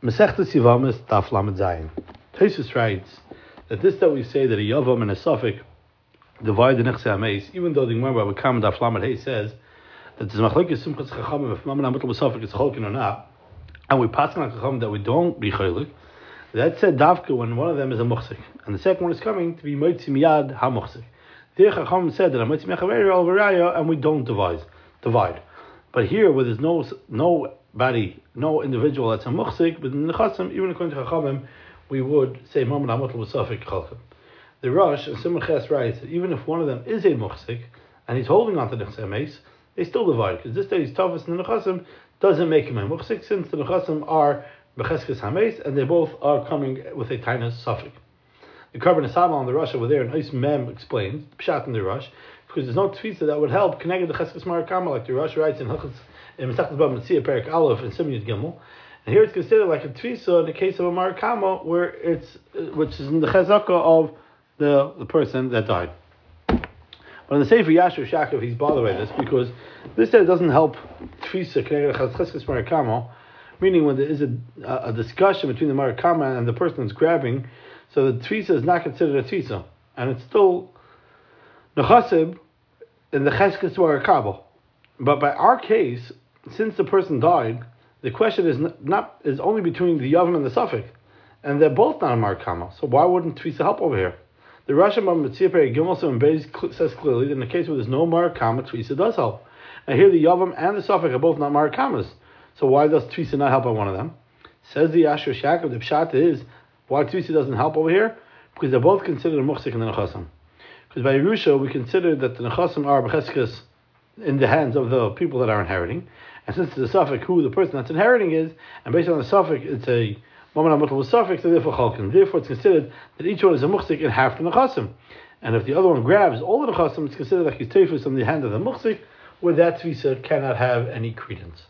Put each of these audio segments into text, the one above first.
Masechtas Yivamis Daf Lamed Zayin. Tosus writes that this that we say that a Yavam and a Safek divide the Nechse Ameis, even though the Gemara with Kam Daf Lamed Hay says that the Machlekes Simchas Chachamim if Maman Amutal Safek is Cholkin or not, and we pass on Chachamim that we don't be Cholik, that said Davka when one of them is a Muchsik, and the second one is coming to be Moitzi Miyad Ha Muchsik. There Chachamim said that a Moitzi Varaya, and we don't divide. divide. But here, where there's no no body, no individual that's a muhsik, but in the chasim, even according to Chachamim, we would say Maman Amatul Wasafik Chalkim. The Rosh and Simon Ches writes that even if one of them is a muhsik and he's holding on to the Nechsemes, they still divide because this day he's toughest in the Nechasim doesn't make him a muhsik since the Nechasim are Becheskes Hames and they both are coming with a tiny suffix. The Karban Asama and the Rosh over there, and Ice Mem explains, Pshat in the Rosh, because there's no tefisa that would help connect the Cheskes Marakama, like the Rosh writes in Hilchas in Masechtas Bava Metzia Perik Aleph and Simon Gimel. And here it's considered like a tefisa in the case of a Marakama, where it's which is in the chazaka of the the person that died. But in the Sefer Yashar Shakov, he's bothered by this because this said doesn't help tefisa connect the Cheskes Marakama, meaning when there is a, a discussion between the Marakama and the person that's grabbing, so the tefisa is not considered a tefisa, and it's still nechasib in the Cheskes Marakama. But by our case, since the person died, the question is not is only between the Yavam and the Safek, and they're both not a Markama. So why wouldn't Tvisa help over here? The Russian Mitzvah Gimel and Beis says clearly that in the case where there's no Markama, Tvisa does help. And here the Yavam and the Safek are both not Markamas. So why does Tvisa not help on one of them? Says the Ashur Shakab, the Pshat is why Tvisa doesn't help over here? Because they're both considered a Muchsik and the Nechasim. Because by Yerusha, we consider that the Nechasim are Becheskes in the hands of the people that are inheriting. And since it's a suffix who the person that's inheriting is, and based on the suffix, it's a moment on with suffix, so therefore chalkin. Therefore, it's considered that each one is a muhsik in half the nechasim. And if the other one grabs all the nechasim, it's considered like he's tefus on the hand of the muhsik, where that tvisa cannot have any credence.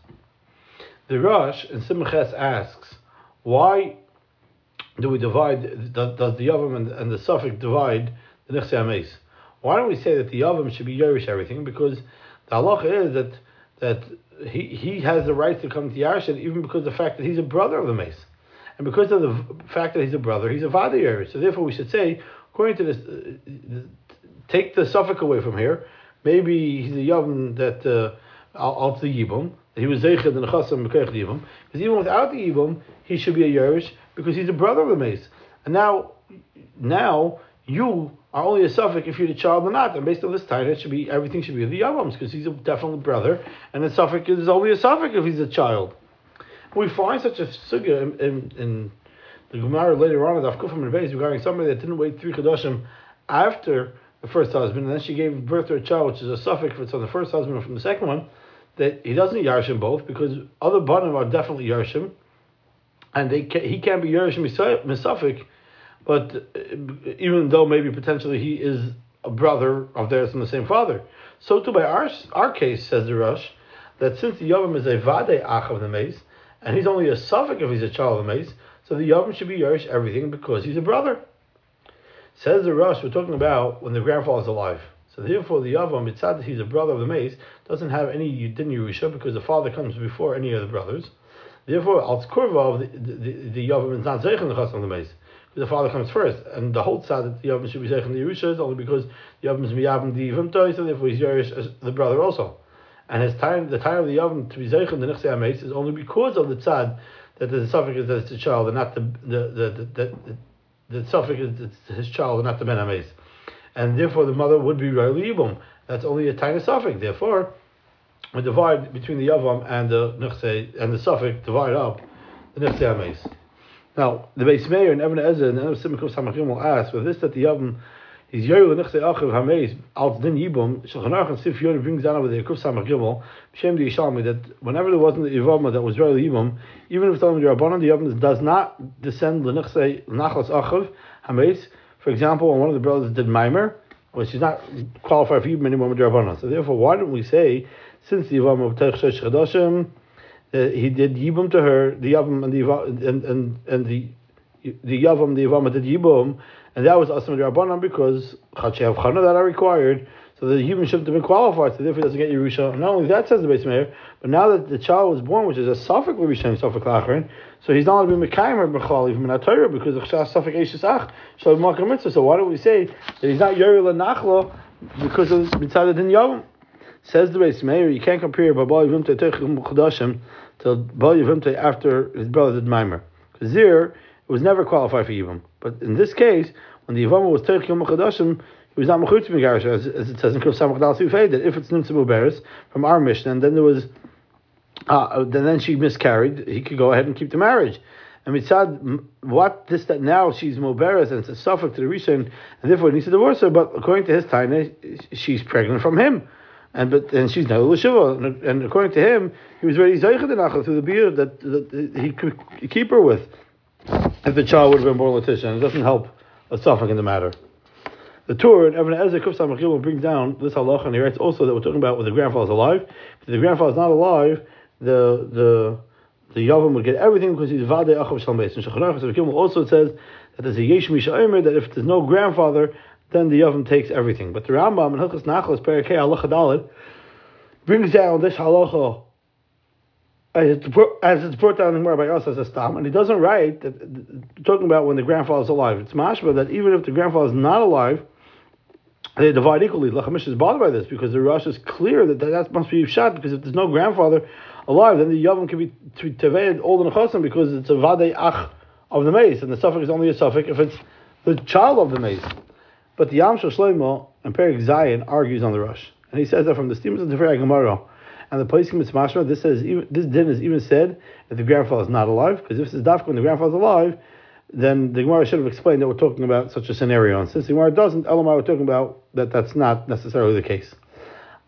The Rosh in Simches asks, why do we divide, does, the Yavam and, the suffix divide Why don't we say that the Yavam should be Yerush everything? Because the halacha is that that he, he has the right to come to Yarshan even because of the fact that he's a brother of the mace. And because of the fact that he's a brother, he's a Vada Yerush. So therefore we should say, according to this, uh, take the suffix away from here. Maybe he's a Yavim that uh, al the Yibum, he was Zeichad and Chasam Mekech Yibum. Because even without the Yibum, he should be a Yerush because he's a brother of the mace. And now, now you are only a suffix if you're the child or not. And based on this time, it should be everything should be the Yavams because he's a definitely brother, and the suffix is only a suffix if he's a child. We find such a sugya in, in, in the Gemara later on at Afkufim and Beis regarding somebody that didn't wait three Kedoshim after the first husband, and then she gave birth to a child, which is a suffix if it's on the first husband or from the second one, that he doesn't yarshim both because other banim are definitely yarshim, and they can, he can't be yarshim misafik but uh, even though maybe potentially he is a brother of theirs from the same father. So too by our, our case, says the Rosh, that since the Yavam is a Vade Ach of the maze, and he's only a suffix if he's a child of the maze, so the Yavam should be Yerush everything because he's a brother. Says the Rosh, we're talking about when the grandfather is alive. So therefore, the Yavam, it's sad that he's a brother of the maze, doesn't have any Din Yerusha because the father comes before any of the brothers. Therefore, Al Kurva, the, the, the Yavam is not Zeichen the Chasam of the maze the father comes first. And the whole tzad that the Yavam should be saying the Yerusha only because the Yavam is Miyavam the Yivim so therefore he's Yerush the brother also. And his time, the time of the Yavam to be Zeichen the Nechse Ameis is only because of the tzad that the suffix is that it's the child and not the the the the, the, the suffix is his child and not the Ben Ameis. And therefore the mother would be Riley Yibum. That's only a tiny suffix. Therefore, we divide between the Yavam and the Nechse and the suffix divide up the Nechse Ameis. Now, the Beis Meir and Even HaEzer and Evan Simchus Samachim will ask, with this that the Yavim is Yoel Nechse Achiv Hameis als Din Yibum, Shulchan and Sif Yoni brings down over the Kuf Samach Gimel, Shem the Yerushalmi, that whenever there wasn't the Yavama that was really Yibum, even if it's only the Yavim does not descend the Nechse Nachlas Achiv Hameis. For example, when one of the brothers did Maimer, which is not qualified for Yibum anymore So therefore, why don't we say, since the Yavama of Tech Shesh Chadashim, uh, he did yibum to her, the yavam and the and and, and the the yavam the yavam did yibum, and that was asam rabbanan because chachev chana that are required. So the yibum shouldn't have been qualified, so therefore he doesn't get Yerusha. Not only that says the Beis Meir, but now that the child was born, which is a suffix Rishon suffix Lacharin, So he's not allowed to be Mekaimer B'chal, even in Torah, because of Chashas Safik Eishis Ach, Shalom. So why don't we say that he's not Yeril Nachlo because of Mitzvah Din Yom? Says the Beis Meir, you can't compare Babal Yivimte Teichim Chudashim to Babal Yivimte after his brother did Maimer. Because there, it was never qualified for Yivim. But in this case, when the Yivama was Teichim Chudashim, he was not Mechutz Megarish, as, as it says in Kuf Samach Dal Sifei, that if it's Nimtza Muberes from our mission, and then there was uh, then, then she miscarried, he could go ahead and keep the marriage. And mitzad, what this that now she's moberes and it's a suffix to the Rishon, and therefore he needs to divorce her. But according to his time, she's pregnant from him, and but and she's now l'shiva. And, and according to him, he was ready to through the beard that, that he could keep her with. If the child would have been born Letitia, and it doesn't help a suffix in the matter. The Tur and Even HaEzer Kuf Samachil brings down this halacha, and he writes also that we're talking about when the grandfather is alive. If the grandfather is not alive, the the the Yavam would get everything because he's Vade Achav Shalom Beis. And Shachanach also says that there's a Yesh Misha that if there's no grandfather, then the Yavam takes everything. But the Rambam in Hilchas Nachlas Perakei Halacha Dalet brings down this halacha as it's, brought down in by us as a stam, and he doesn't write that talking about when the grandfather is alive. It's mashma that even if the grandfather is not alive, they divide equally. Lachamish is bothered by this because the Rosh is clear that that must be shot because if there's no grandfather, alive, then the Yavam can be Teved all the Nechosim because it's a Vade Ach of the mace, and the suffix is only a suffix if it's the child of the mace. But the Yam Shlomo and Perik Zion argues on the Rosh. And he says that from the steamers of the Ferei Gemara. And the place is mashma. This says even, this din is even said if the grandfather is not alive, because if this is dafka when the grandfather is alive, then the Gemara should have explained that we're talking about such a scenario. And since the Gemara doesn't, Elamai we're talking about that that's not necessarily the case.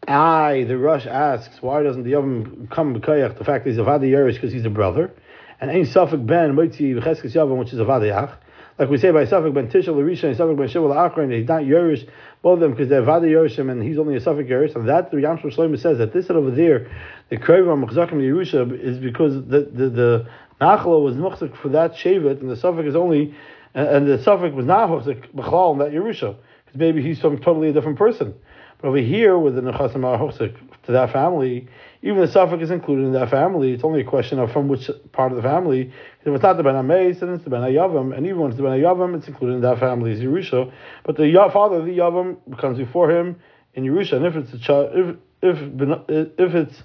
I, the Rosh asks, why doesn't the Yavam come B'kayach, the fact that he's a Vadi Yerush because he's a brother, and Ein Safik Ben Moitzi B'cheskes Yavam, which is a Vadi Ach, like we say by Safik Ben Tishal Larisha and Safik Ben Shiva La'achron, he's not Yerush, both of them because they're Vadi Yerushim and he's only a Safik Yerush, and that the Yamshur Shlomo says that this over there, the Krevam Mechzakim Yerusha, is because the, the, the Nachla was Muchzik for that Shevet, and the Safik is only, and the Safik was not Muchzik B'chal in that Yerusha, because maybe he's from totally a different person. Over here, with the Nechasim HaHochsik to that family, even the suffix is included in that family. It's only a question of from which part of the family. If it's not the Ben Ameis, then it's the Ben and even when it's the Ben Yavam, it's included in that family, Yerusha. But the father of the Yavam comes before him in Yerusha, and if it's a child, if if if it's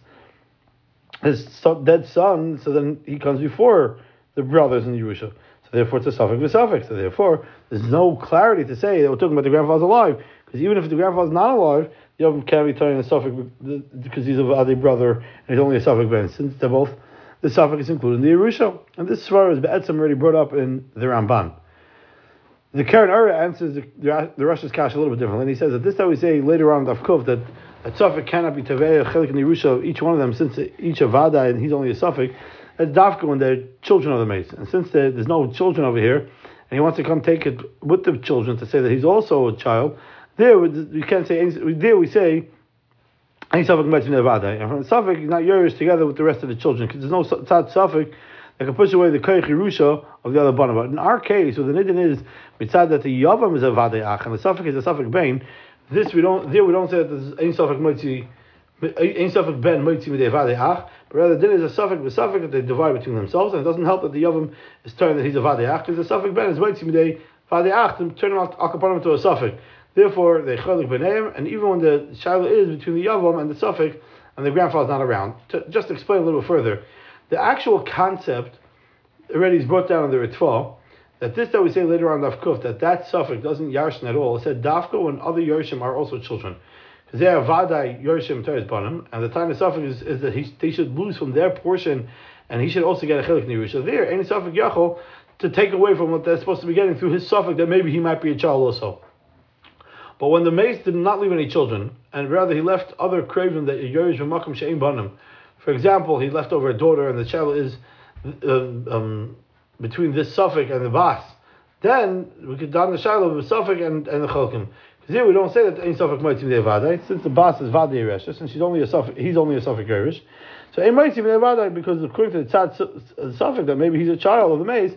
his dead son, so then he comes before the brothers in Yerusha. So therefore, it's a suffix with suffix. So therefore, there's no clarity to say that we're talking about the grandfather's alive. Because even if the grandfather's not alive, Yavam can't be turning a suffix because he's a brother and he's only a suffix ben. Since they're both, the suffix is included in the Yerusha. And this Svara is Be'etzim already brought up in the Ramban. The Keren Orah answers the, the, the cash a little bit differently. And he says that this that we say later on in Dafkuf that a suffix cannot be Taveh, Chelik, and Yerusha, each one of them, since each a Vada and he's only a suffix, it's Dafka when they're children of the mace. And since there's no children over here, and he wants to come take it with the children to say that he's also a child, there we can't say there we say any suffix mitzvah nevada. And from suffix not yours together with the rest of the children because there's no tzad suffix that can push away the yerusha of the other bana. But in our case, what the nidin is mitzad that the yavam is a vadayach and the suffix is a suffix bain. This we don't there we don't say that there's any suffix mitzvah. Ein suffix ben midei vadayach, but rather din is a suffix with suffix that they divide between themselves, and it doesn't help that the yavam is telling that he's a vadayach because the suffix ben is midei vadayach to turn him out, akapanim to a suffix. Therefore, they chalik b'neim, and even when the shiloh is between the yavam and the suffix, and the grandfather's not around. To just explain a little further, the actual concept already is brought down in the Ritva, that this that we say later on Dafkuf, that that suffix doesn't yarshin at all. It said Dafka and other Yershim are also children. Because they are Vadai Yershim Teres Banim, and the time the suffix is, is that he, they should lose from their portion, and he should also get a Chilik Nirusha. So there, any suffix Yachol, to take away from what they're supposed to be getting through his suffix, that maybe he might be a child also. But when the mace did not leave any children, and rather he left other craven that Yerish Makam Shein Banim. For example, he left over a daughter, and the child is uh, um, between this suffix and the bas. Then we could don the shiloh with suffix and, and the cholkim. Because here we don't say that any suffix might be vadai, since the bas is vadai yeresh, and she's only a suffix, he's only a suffix yeresh. So it might be vadai because according to the tzad suffix that maybe he's a child of the mace,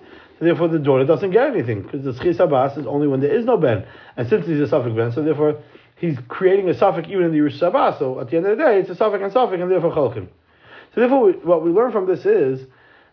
therefore the daughter doesn't get anything because the schis abbas is only when there is no ben, and since he's a suffix ben, so therefore he's creating a suffix even in the Yerush So at the end of the day, it's a suffix and suffix, and therefore cholkim. So therefore, we, what we learn from this is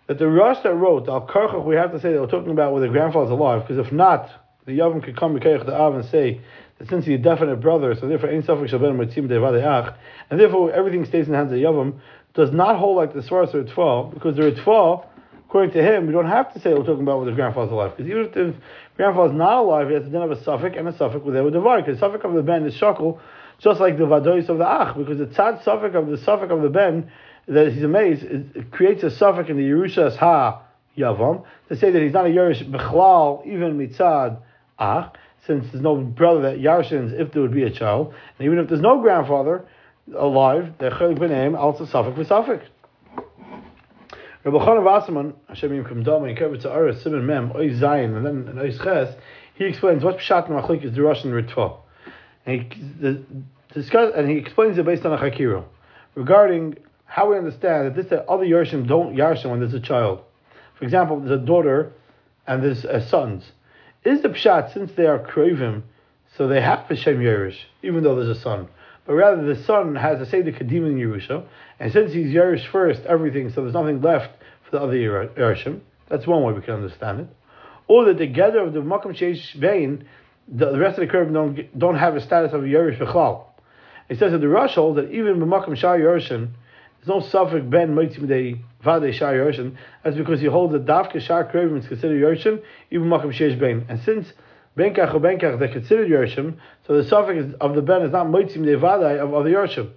that the Rosh that wrote Al Karchach, we have to say that we're talking about whether the grandfather's alive, because if not, the Yavam could come to the Av and say that since he's a definite brother, so therefore ain't suffix shabben mitzim devadeach, and therefore everything stays in the hands of Yavam, does not hold like the Svaras or because the Ritva, according to him, we don't have to say we're talking about whether the grandfather's alive, because even if the grandfather's not alive, he has to then have a suffix and a suffix with the Devar, because the suffix of the Ben is shakel, just like the Vadois of the Ach, because the tzad suffix of the suffix of the Ben that he's amazed, it creates a suffix in the Yerushas Ha Yavam to say that he's not a Yerush Bechlal, even Mitzad Ach, since there's no brother that Yarshins if there would be a child, and even if there's no grandfather alive, the Chelik B'Neim also suffix for suffix. Rabbi Chana Hashem Kovetz He'aros, Simon Mem, Oy Zayin, and then in Oy Ches, he explains what Pshat Machlik is the Russian Ritva. And he, the, discuss, and he explains it based on a Chakiro regarding how we understand that this that other Yarshim don't Yarshim when there's a child. For example, there's a daughter and there's uh, sons. Is the Pshat, since they are Kravim, so they have Hashem Yerush, even though there's a son. But rather, the son has a Seder Kadim in Yerusha, and since he's Yerush first, everything, so there's nothing left for the other Yerushim. That's one way we can understand it. Or that together of the Makam Sheish Bain, the, rest of the curve don't, don't have a status of Yerush Bechlal. It says that the Rosh holds that even B'makam Shah Yerushim, there's no suffix ben moitzim vade shar yorshin. That's because he holds that dafka shar krovim is considered yorshin, even makam sheish ben. And since benkach or benkach they're considered yorshim, so the suffix of the ben is not moitzim de vade of other yorshim.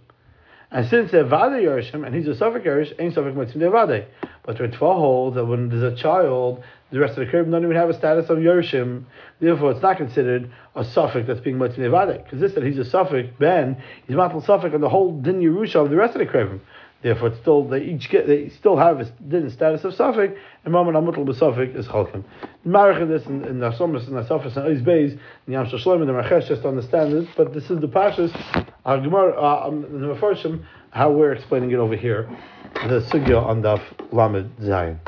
And since they're vade yorshim and he's a suffix yorsh, ain't suffix moitzim de vade. But Ritva holds that when there's a child, the rest of the curve don't even have a status of yorshim. Therefore, it's not considered a suffix that's being moitzim de vade. Because this that he's a suffix ben, he's matal suffix on the whole din yerusha of the rest of the curve. Therefore, it's still they each get they still have a din status of suffix, and moment amutal b'suffix is chalkim. Marach this in, in the Somas and the Safas and Ois Beis, and Yam Shloim and the Marchesh just understand it, but this is the Pashas, our Gemara, uh, um, the Mefarshim, how we're explaining it over here, the Sugya on Daf Lamed Zayin.